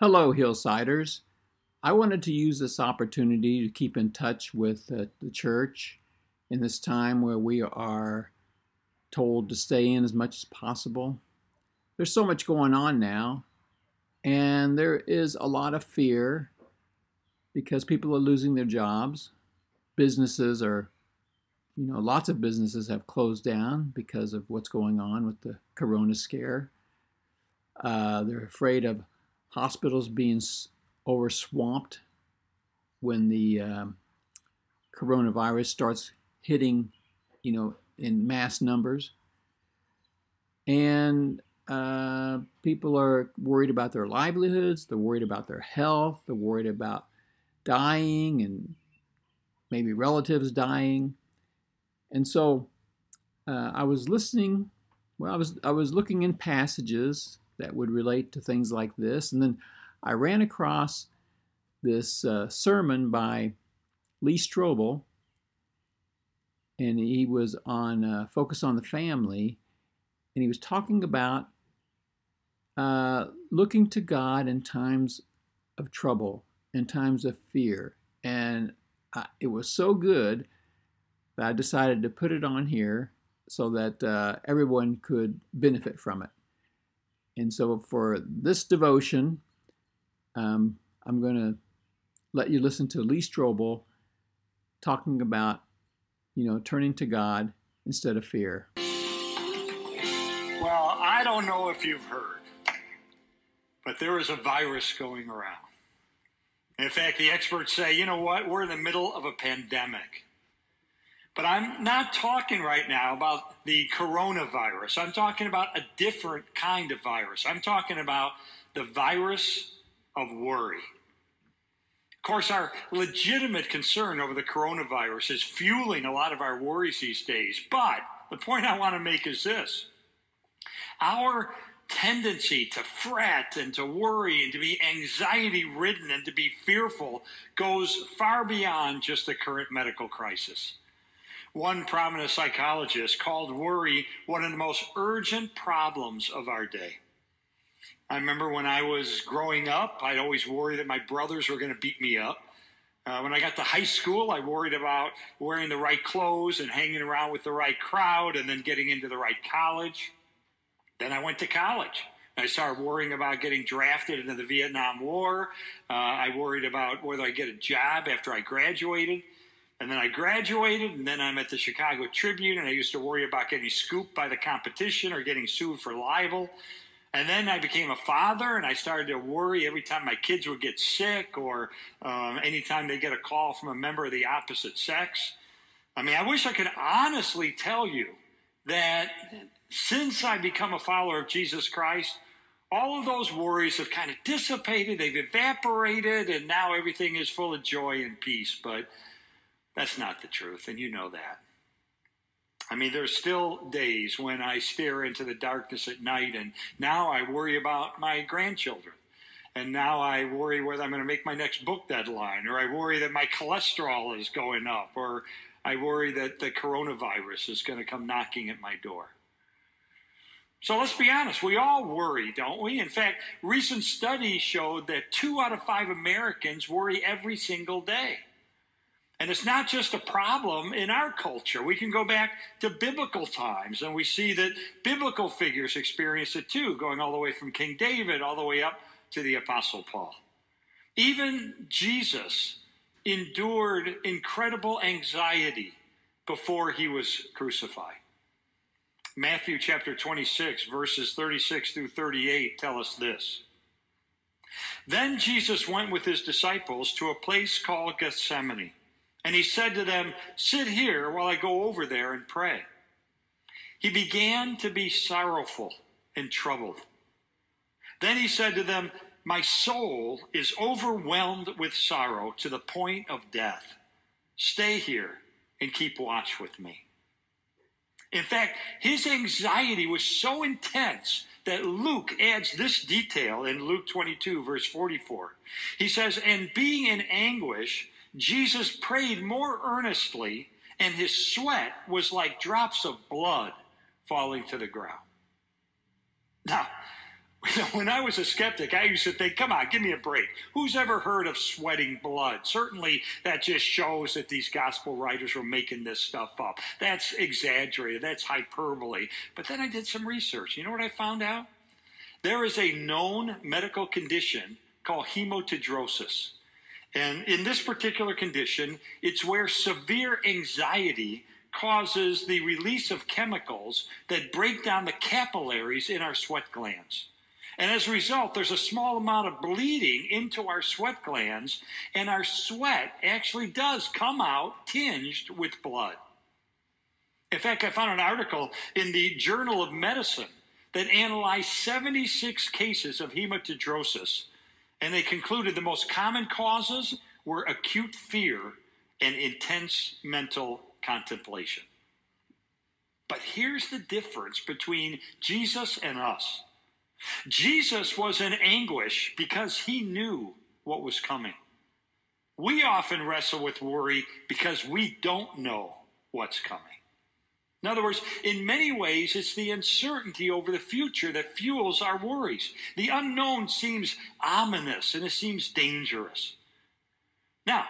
Hello, Hillsiders. I wanted to use this opportunity to keep in touch with uh, the church in this time where we are told to stay in as much as possible. There's so much going on now, and there is a lot of fear because people are losing their jobs. Businesses are, you know, lots of businesses have closed down because of what's going on with the corona scare. Uh, they're afraid of hospitals being overswamped when the um, coronavirus starts hitting, you know, in mass numbers. And uh, people are worried about their livelihoods, they're worried about their health, they're worried about dying and maybe relatives dying. And so uh, I was listening, well, I was, I was looking in passages that would relate to things like this. And then I ran across this uh, sermon by Lee Strobel, and he was on uh, Focus on the Family, and he was talking about uh, looking to God in times of trouble, in times of fear. And it was so good that I decided to put it on here so that uh, everyone could benefit from it. And so for this devotion, um, I'm going to let you listen to Lee Strobel talking about, you know, turning to God instead of fear. Well, I don't know if you've heard, but there is a virus going around. In fact, the experts say, you know what, we're in the middle of a pandemic. But I'm not talking right now about the coronavirus. I'm talking about a different kind of virus. I'm talking about the virus of worry. Of course, our legitimate concern over the coronavirus is fueling a lot of our worries these days. But the point I want to make is this our tendency to fret and to worry and to be anxiety ridden and to be fearful goes far beyond just the current medical crisis. One prominent psychologist called worry one of the most urgent problems of our day. I remember when I was growing up, I'd always worry that my brothers were going to beat me up. Uh, when I got to high school, I worried about wearing the right clothes and hanging around with the right crowd and then getting into the right college. Then I went to college. I started worrying about getting drafted into the Vietnam War. Uh, I worried about whether I'd get a job after I graduated. And then I graduated, and then I'm at the Chicago Tribune, and I used to worry about getting scooped by the competition or getting sued for libel. And then I became a father, and I started to worry every time my kids would get sick or um, anytime they get a call from a member of the opposite sex. I mean, I wish I could honestly tell you that since I become a follower of Jesus Christ, all of those worries have kind of dissipated, they've evaporated, and now everything is full of joy and peace. But that's not the truth, and you know that. I mean, there's still days when I stare into the darkness at night, and now I worry about my grandchildren. And now I worry whether I'm going to make my next book deadline, or I worry that my cholesterol is going up, or I worry that the coronavirus is going to come knocking at my door. So let's be honest, we all worry, don't we? In fact, recent studies showed that two out of five Americans worry every single day. And it's not just a problem in our culture. We can go back to biblical times and we see that biblical figures experience it too, going all the way from King David all the way up to the Apostle Paul. Even Jesus endured incredible anxiety before he was crucified. Matthew chapter 26, verses 36 through 38 tell us this. Then Jesus went with his disciples to a place called Gethsemane and he said to them, Sit here while I go over there and pray. He began to be sorrowful and troubled. Then he said to them, My soul is overwhelmed with sorrow to the point of death. Stay here and keep watch with me. In fact, his anxiety was so intense that Luke adds this detail in Luke 22, verse 44. He says, And being in anguish, Jesus prayed more earnestly, and his sweat was like drops of blood falling to the ground. Now, when I was a skeptic, I used to think, come on, give me a break. Who's ever heard of sweating blood? Certainly, that just shows that these gospel writers were making this stuff up. That's exaggerated, that's hyperbole. But then I did some research. You know what I found out? There is a known medical condition called hematidrosis. And in this particular condition, it's where severe anxiety causes the release of chemicals that break down the capillaries in our sweat glands. And as a result, there's a small amount of bleeding into our sweat glands, and our sweat actually does come out tinged with blood. In fact, I found an article in the Journal of Medicine that analyzed 76 cases of hematidrosis, and they concluded the most common causes were acute fear and intense mental contemplation. But here's the difference between Jesus and us. Jesus was in anguish because he knew what was coming. We often wrestle with worry because we don't know what's coming. In other words, in many ways, it's the uncertainty over the future that fuels our worries. The unknown seems ominous and it seems dangerous. Now,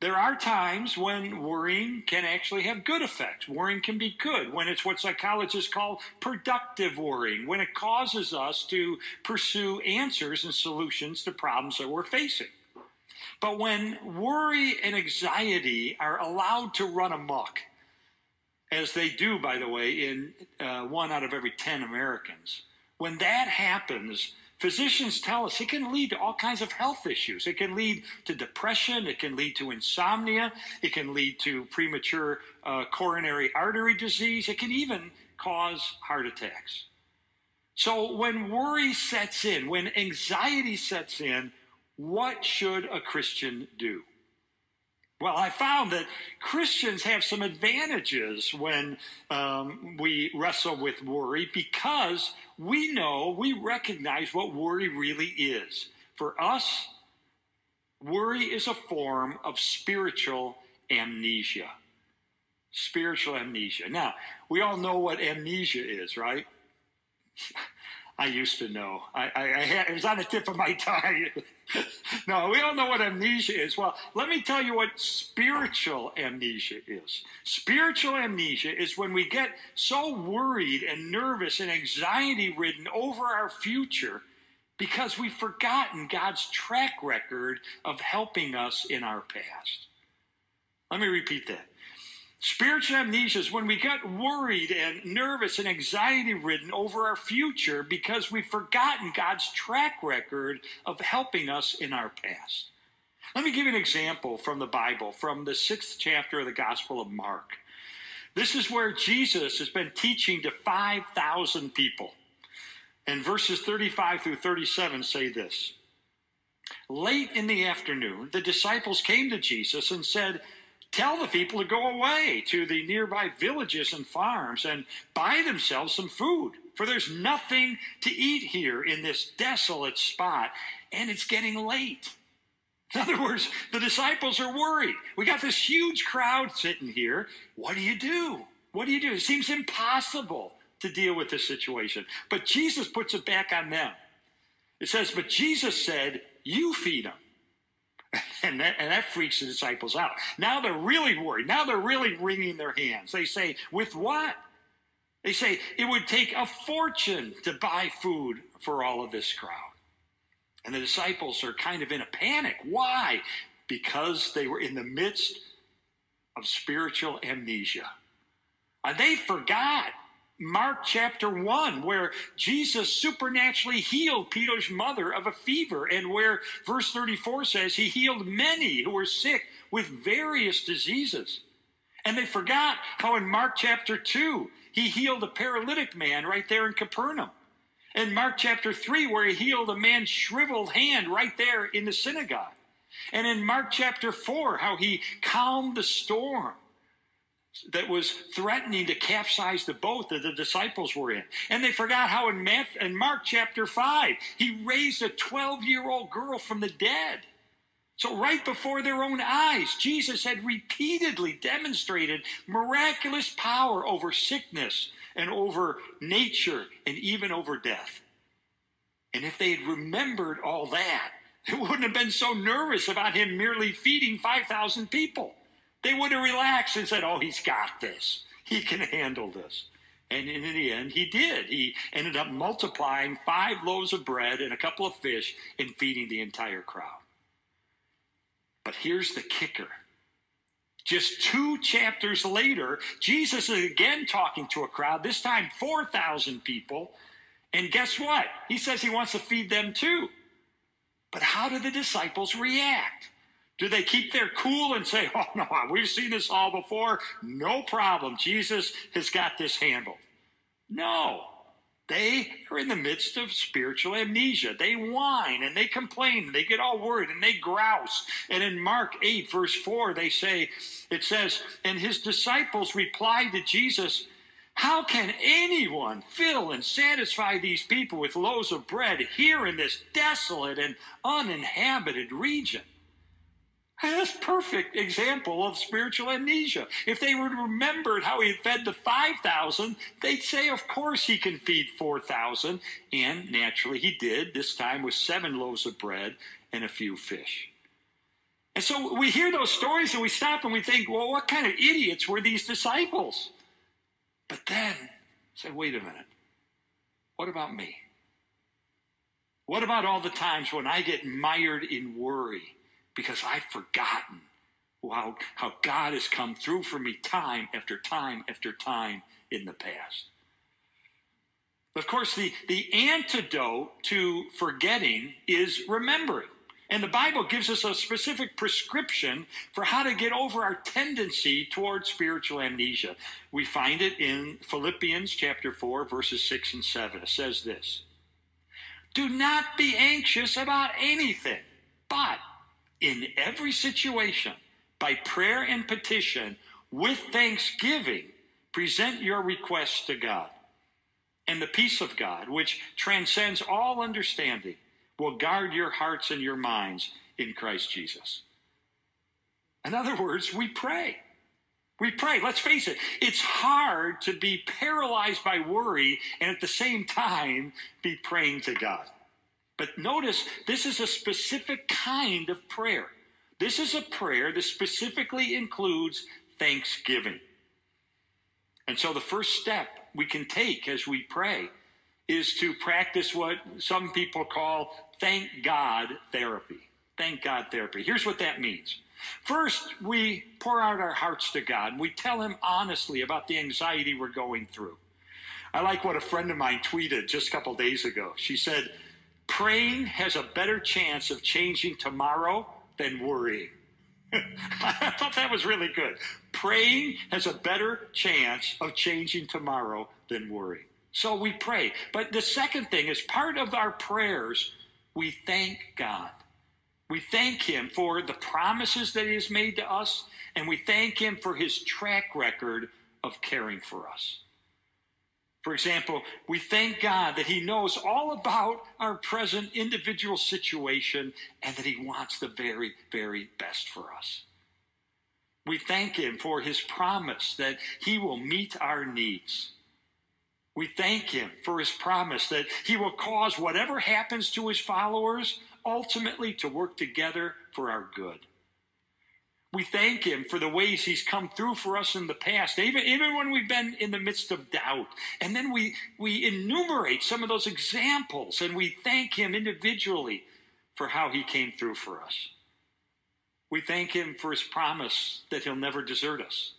there are times when worrying can actually have good effects. Worrying can be good when it's what psychologists call productive worrying, when it causes us to pursue answers and solutions to problems that we're facing. But when worry and anxiety are allowed to run amok, as they do, by the way, in uh, one out of every 10 Americans, when that happens, Physicians tell us it can lead to all kinds of health issues. It can lead to depression. It can lead to insomnia. It can lead to premature uh, coronary artery disease. It can even cause heart attacks. So, when worry sets in, when anxiety sets in, what should a Christian do? Well, I found that Christians have some advantages when um, we wrestle with worry because we know, we recognize what worry really is. For us, worry is a form of spiritual amnesia. Spiritual amnesia. Now, we all know what amnesia is, right? I used to know. I, I, I had, it was on the tip of my tongue. no, we all know what amnesia is. Well, let me tell you what spiritual amnesia is. Spiritual amnesia is when we get so worried and nervous and anxiety ridden over our future because we've forgotten God's track record of helping us in our past. Let me repeat that. Spiritual amnesia is when we get worried and nervous and anxiety ridden over our future because we've forgotten God's track record of helping us in our past. Let me give you an example from the Bible, from the sixth chapter of the Gospel of Mark. This is where Jesus has been teaching to 5,000 people. And verses 35 through 37 say this Late in the afternoon, the disciples came to Jesus and said, tell the people to go away to the nearby villages and farms and buy themselves some food. For there's nothing to eat here in this desolate spot, and it's getting late. In other words, the disciples are worried. We got this huge crowd sitting here. What do you do? What do you do? It seems impossible to deal with this situation. But Jesus puts it back on them. It says, But Jesus said, You feed them. And that, and that freaks the disciples out. Now they're really worried. Now they're really wringing their hands. They say, With what? They say, It would take a fortune to buy food for all of this crowd. And the disciples are kind of in a panic. Why? Because they were in the midst of spiritual amnesia. And they forgot Mark chapter 1, where Jesus supernaturally healed Peter's mother of a fever, and where verse 34 says he healed many who were sick with various diseases. And they forgot how in Mark chapter 2, he healed a paralytic man right there in Capernaum. In Mark chapter 3, where he healed a man's shriveled hand right there in the synagogue. And in Mark chapter 4, how he calmed the storm that was threatening to capsize the boat that the disciples were in. And they forgot how in, Matthew, in Mark chapter 5, he raised a 12 year old girl from the dead. So, right before their own eyes, Jesus had repeatedly demonstrated miraculous power over sickness and over nature and even over death. And if they had remembered all that, they wouldn't have been so nervous about him merely feeding 5,000 people. They would have relaxed and said, Oh, he's got this. He can handle this. And in the end, he did. He ended up multiplying five loaves of bread and a couple of fish and feeding the entire crowd. But here's the kicker. Just two chapters later, Jesus is again talking to a crowd, this time 4,000 people. And guess what? He says he wants to feed them too. But how do the disciples react? Do they keep their cool and say, oh, no, we've seen this all before? No problem. Jesus has got this handled. No. They are in the midst of spiritual amnesia. They whine and they complain and they get all worried and they grouse. And in Mark 8, verse 4, they say, it says, And his disciples replied to Jesus, How can anyone fill and satisfy these people with loaves of bread here in this desolate and uninhabited region? That's perfect example of spiritual amnesia. If they would remembered how he fed the 5,000, they'd say, of course he can feed 4,000. And naturally he did, this time with seven loaves of bread and a few fish. And so we hear those stories and we stop and we think, well, what kind of idiots were these disciples? But then say, wait a minute. What about me? What about all the times when I get mired in worry? Because I've forgotten how, how God has come through for me time after time after time in the past. Of course, the, the antidote to forgetting is remembering. And the Bible gives us a specific prescription for how to get over our tendency towards spiritual amnesia. We find it in Philippians chapter 4, verses 6 and 7. It says this Do not be anxious about anything, but in every situation, by prayer and petition, with thanksgiving, present your requests to God. And the peace of God, which transcends all understanding, will guard your hearts and your minds in Christ Jesus. In other words, we pray. We pray. Let's face it, it's hard to be paralyzed by worry and at the same time be praying to God. But notice this is a specific kind of prayer. This is a prayer that specifically includes thanksgiving. And so the first step we can take as we pray is to practice what some people call thank God therapy. Thank God therapy. Here's what that means. First, we pour out our hearts to God. and We tell Him honestly about the anxiety we're going through. I like what a friend of mine tweeted just a couple days ago. She said, Praying has a better chance of changing tomorrow than worrying. I thought that was really good. Praying has a better chance of changing tomorrow than worrying. So we pray. But the second thing is part of our prayers, we thank God. We thank Him for the promises that He has made to us, and we thank Him for His track record of caring for us. For example, we thank God that He knows all about our present individual situation and that He wants the very, very best for us. We thank Him for His promise that He will meet our needs. We thank Him for His promise that He will cause whatever happens to His followers ultimately to work together for our good. We thank Him for the ways He's come through for us in the past, even, even when we've been in the midst of doubt. And then we, we enumerate some of those examples and we thank Him individually for how He came through for us. We thank Him for His promise that He'll never desert us.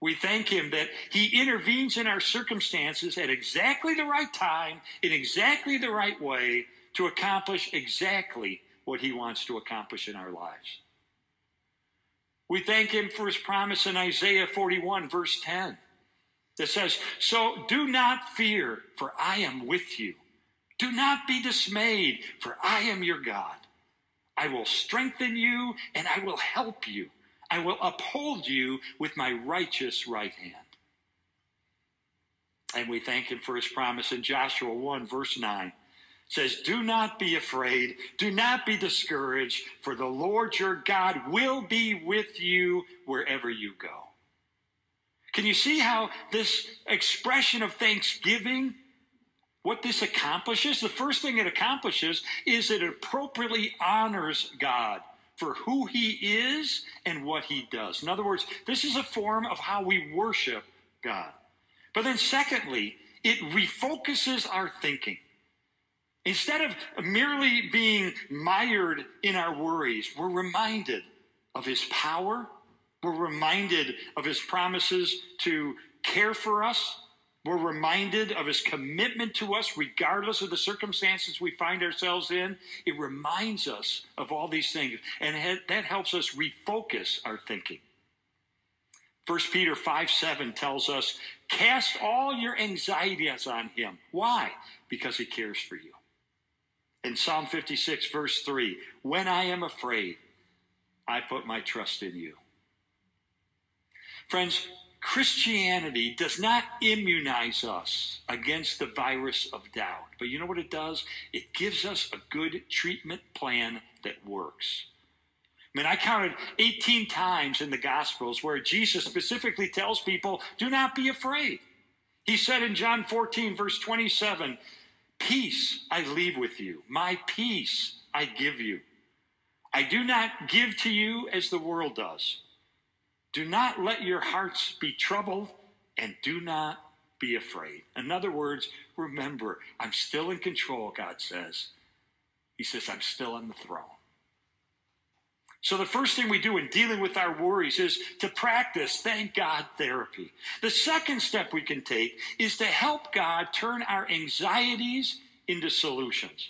We thank Him that He intervenes in our circumstances at exactly the right time, in exactly the right way, to accomplish exactly what He wants to accomplish in our lives. We thank him for his promise in Isaiah 41, verse 10, that says, So do not fear, for I am with you. Do not be dismayed, for I am your God. I will strengthen you and I will help you. I will uphold you with my righteous right hand. And we thank him for his promise in Joshua 1, verse 9 says, Do not be afraid, do not be discouraged, for the Lord your God will be with you wherever you go. Can you see how this expression of thanksgiving What this accomplishes, the first thing it accomplishes is it appropriately honors God for who he is and what he does. In other words, this is a form of how we worship God. But then, secondly, it refocuses our thinking. Instead of merely being mired in our worries, we're reminded of his power. We're reminded of his promises to care for us. We're reminded of his commitment to us, regardless of the circumstances we find ourselves in. It reminds us of all these things, and that helps us refocus our thinking. 1 Peter 5 7 tells us, Cast all your anxieties on him. Why? Because he cares for you. In Psalm 56, verse 3, When I am afraid, I put my trust in you. Friends, Christianity does not immunize us against the virus of doubt. But you know what it does? It gives us a good treatment plan that works. I mean, I counted 18 times in the Gospels where Jesus specifically tells people, do not be afraid. He said in John 14, verse 27, Peace I leave with you, my peace I give you. I do not give to you as the world does. Do not let your hearts be troubled and do not be afraid. In other words, remember, I'm still in control, God says. He says, I'm still on the throne. So, the first thing we do in dealing with our worries is to practice thank God therapy. The second step we can take is to help God turn our anxieties into solutions.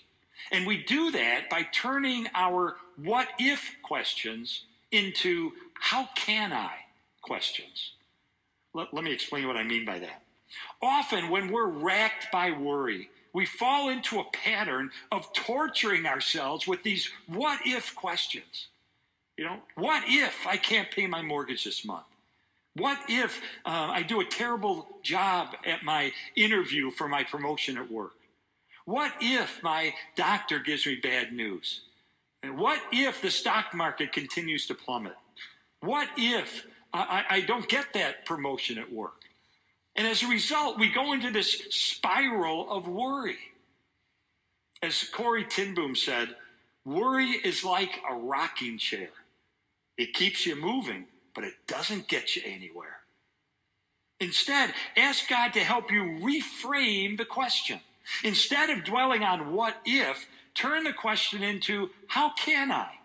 And we do that by turning our what if questions into how can I questions. Let, let me explain what I mean by that. Often, when we're racked by worry, we fall into a pattern of torturing ourselves with these what if questions. You know, what if I can't pay my mortgage this month? What if uh, I do a terrible job at my interview for my promotion at work? What if my doctor gives me bad news? And what if the stock market continues to plummet? What if I, I don't get that promotion at work? And as a result, we go into this spiral of worry. As Corrie ten Boom said, worry is like a rocking chair. It keeps you moving, but it doesn't get you anywhere. Instead, ask God to help you reframe the question. Instead of dwelling on what if, turn the question into how can I?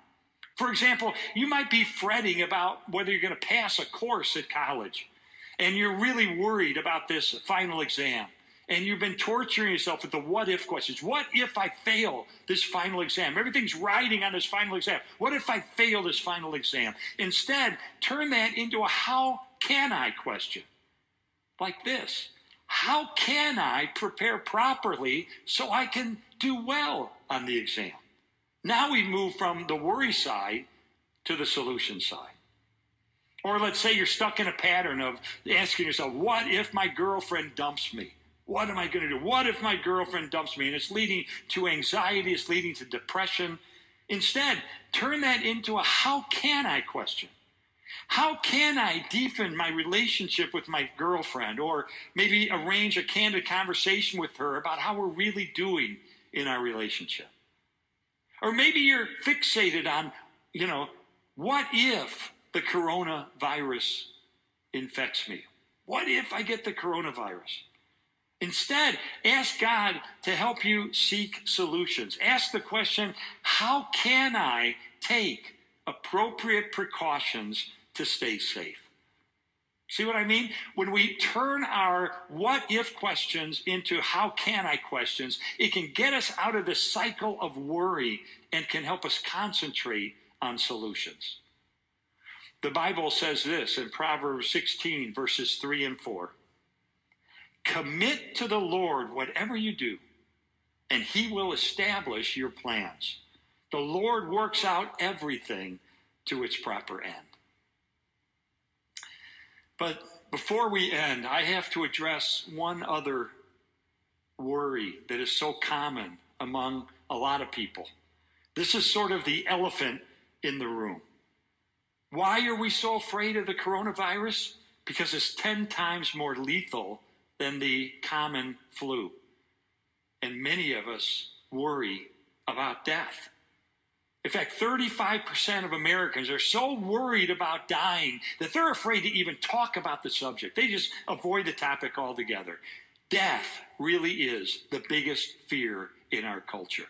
For example, you might be fretting about whether you're going to pass a course at college, and you're really worried about this final exam. And you've been torturing yourself with the what if questions. What if I fail this final exam? Everything's riding on this final exam. What if I fail this final exam? Instead, turn that into a how can I question. Like this How can I prepare properly so I can do well on the exam? Now we move from the worry side to the solution side. Or let's say you're stuck in a pattern of asking yourself, what if my girlfriend dumps me? What am I going to do? What if my girlfriend dumps me? And it's leading to anxiety, it's leading to depression. Instead, turn that into a how can I question. How can I deepen my relationship with my girlfriend or maybe arrange a candid conversation with her about how we're really doing in our relationship? Or maybe you're fixated on, you know, what if the coronavirus infects me? What if I get the coronavirus? Instead, ask God to help you seek solutions. Ask the question how can I take appropriate precautions to stay safe? See what I mean? When we turn our what if questions into how can I questions, it can get us out of the cycle of worry and can help us concentrate on solutions. The Bible says this in Proverbs 16, verses 3 and 4 Commit to the Lord whatever you do, and he will establish your plans. The Lord works out everything to its proper end. But before we end, I have to address one other worry that is so common among a lot of people. This is sort of the elephant in the room. Why are we so afraid of the coronavirus? Because it's 10 times more lethal than the common flu. and many of us worry about death. In fact, 35% of Americans are so worried about dying that they're afraid to even talk about the subject. They just avoid the topic altogether. Death really is the biggest fear in our culture.